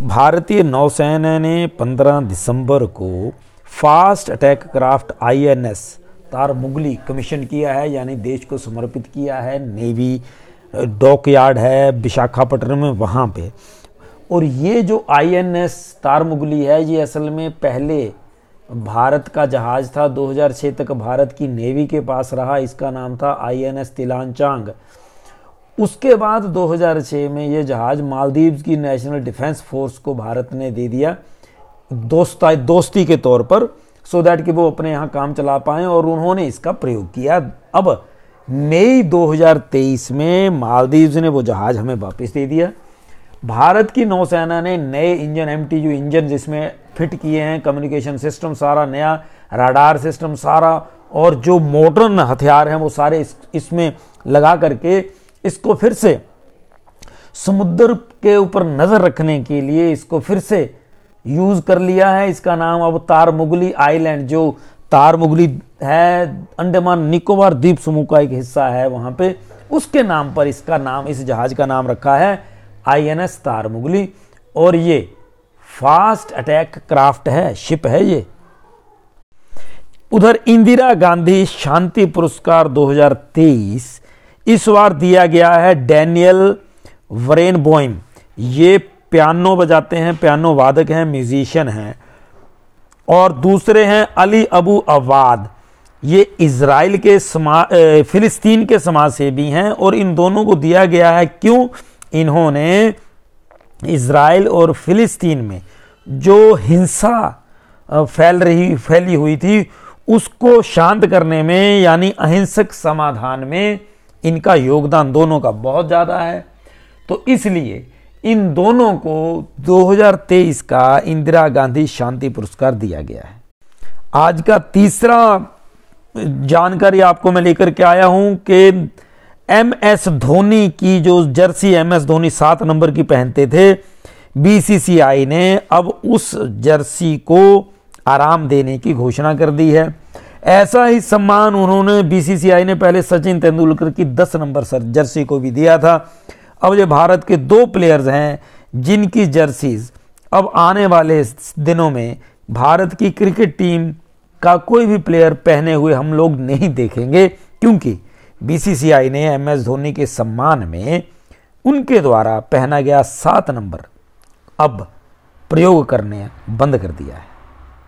भारतीय नौसेना ने 15 दिसंबर को फास्ट अटैक क्राफ्ट आईएनएस, तार मुगली कमीशन किया है, यानी देश को समर्पित किया है। नेवी डॉकयार्ड है विशाखापट्टनम में, वहाँ पे। और ये जो आईएनएस, तार मुगली है, ये असल में पहले भारत का जहाज़ था। 2006 तक भारत की नेवी के पास रहा। इसका नाम था आईएनएस तिलानचांग उसके बाद 2006 में ये जहाज़ मालदीव्स की नेशनल डिफेंस फोर्स को भारत ने दे दिया दोस्ता दोस्ती के तौर पर सो दैट कि वो अपने यहाँ काम चला पाए और उन्होंने इसका प्रयोग किया। अब मई 2023 में मालदीव्स ने वो जहाज़ हमें वापस दे दिया। भारत की नौसेना ने नए इंजन एम टी इंजन जिसमें फिट किए हैं कम्युनिकेशन सिस्टम सारा नया राडार सिस्टम सारा और जो मॉडर्न हथियार हैं वो सारे इस, इसमें लगा करके इसको फिर से समुद्र के ऊपर नज़र रखने के लिए इसको फिर से यूज़ कर लिया है। इसका नाम अब तार मुगली आइलैंड, जो तार मुगली है, अंडमान निकोबार द्वीप समूह का एक हिस्सा है वहाँ पे। उसके नाम पर इसका नाम, इस जहाज़ का नाम रखा है आई एन एस तार मुगली। और ये फास्ट अटैक क्राफ्ट है, शिप है ये। उधर इंदिरा गांधी शांति पुरस्कार 2023 इस बार दिया गया है डैनियल वरेन बोइम ये पियानो बजाते हैं, पियानो वादक हैं, म्यूजिशियन हैं। और दूसरे हैं अली अबू अवाद। ये इसराइल के समा फिलिस्तीन के समाज सेवी हैं और इन दोनों को दिया गया है क्यों? इन्होंने इसराइल और फिलिस्तीन में जो हिंसा फैल रही, फैली हुई थी, उसको शांत करने में, यानी अहिंसक समाधान में इनका योगदान दोनों का बहुत ज़्यादा है। तो इसलिए इन दोनों को 2023 का इंदिरा गांधी शांति पुरस्कार दिया गया है। आज का तीसरा जानकारी आपको मैं लेकर के आया हूँ कि एम एस धोनी की जो जर्सी एम एस धोनी सात नंबर की पहनते थे बीसीसीआई ने अब उस जर्सी को आराम देने की घोषणा कर दी है। ऐसा ही सम्मान उन्होंने बीसीसीआई ने पहले सचिन तेंदुलकर की 10 नंबर सर जर्सी को भी दिया था। अब ये भारत के दो प्लेयर्स हैं जिनकी जर्सीज अब आने वाले दिनों में भारत की क्रिकेट टीम का कोई भी प्लेयर पहने हुए हम लोग नहीं देखेंगे, क्योंकि बीसीसीआई ने एम एस धोनी के सम्मान में उनके द्वारा पहना गया सात नंबर अब प्रयोग करने बंद कर दिया है।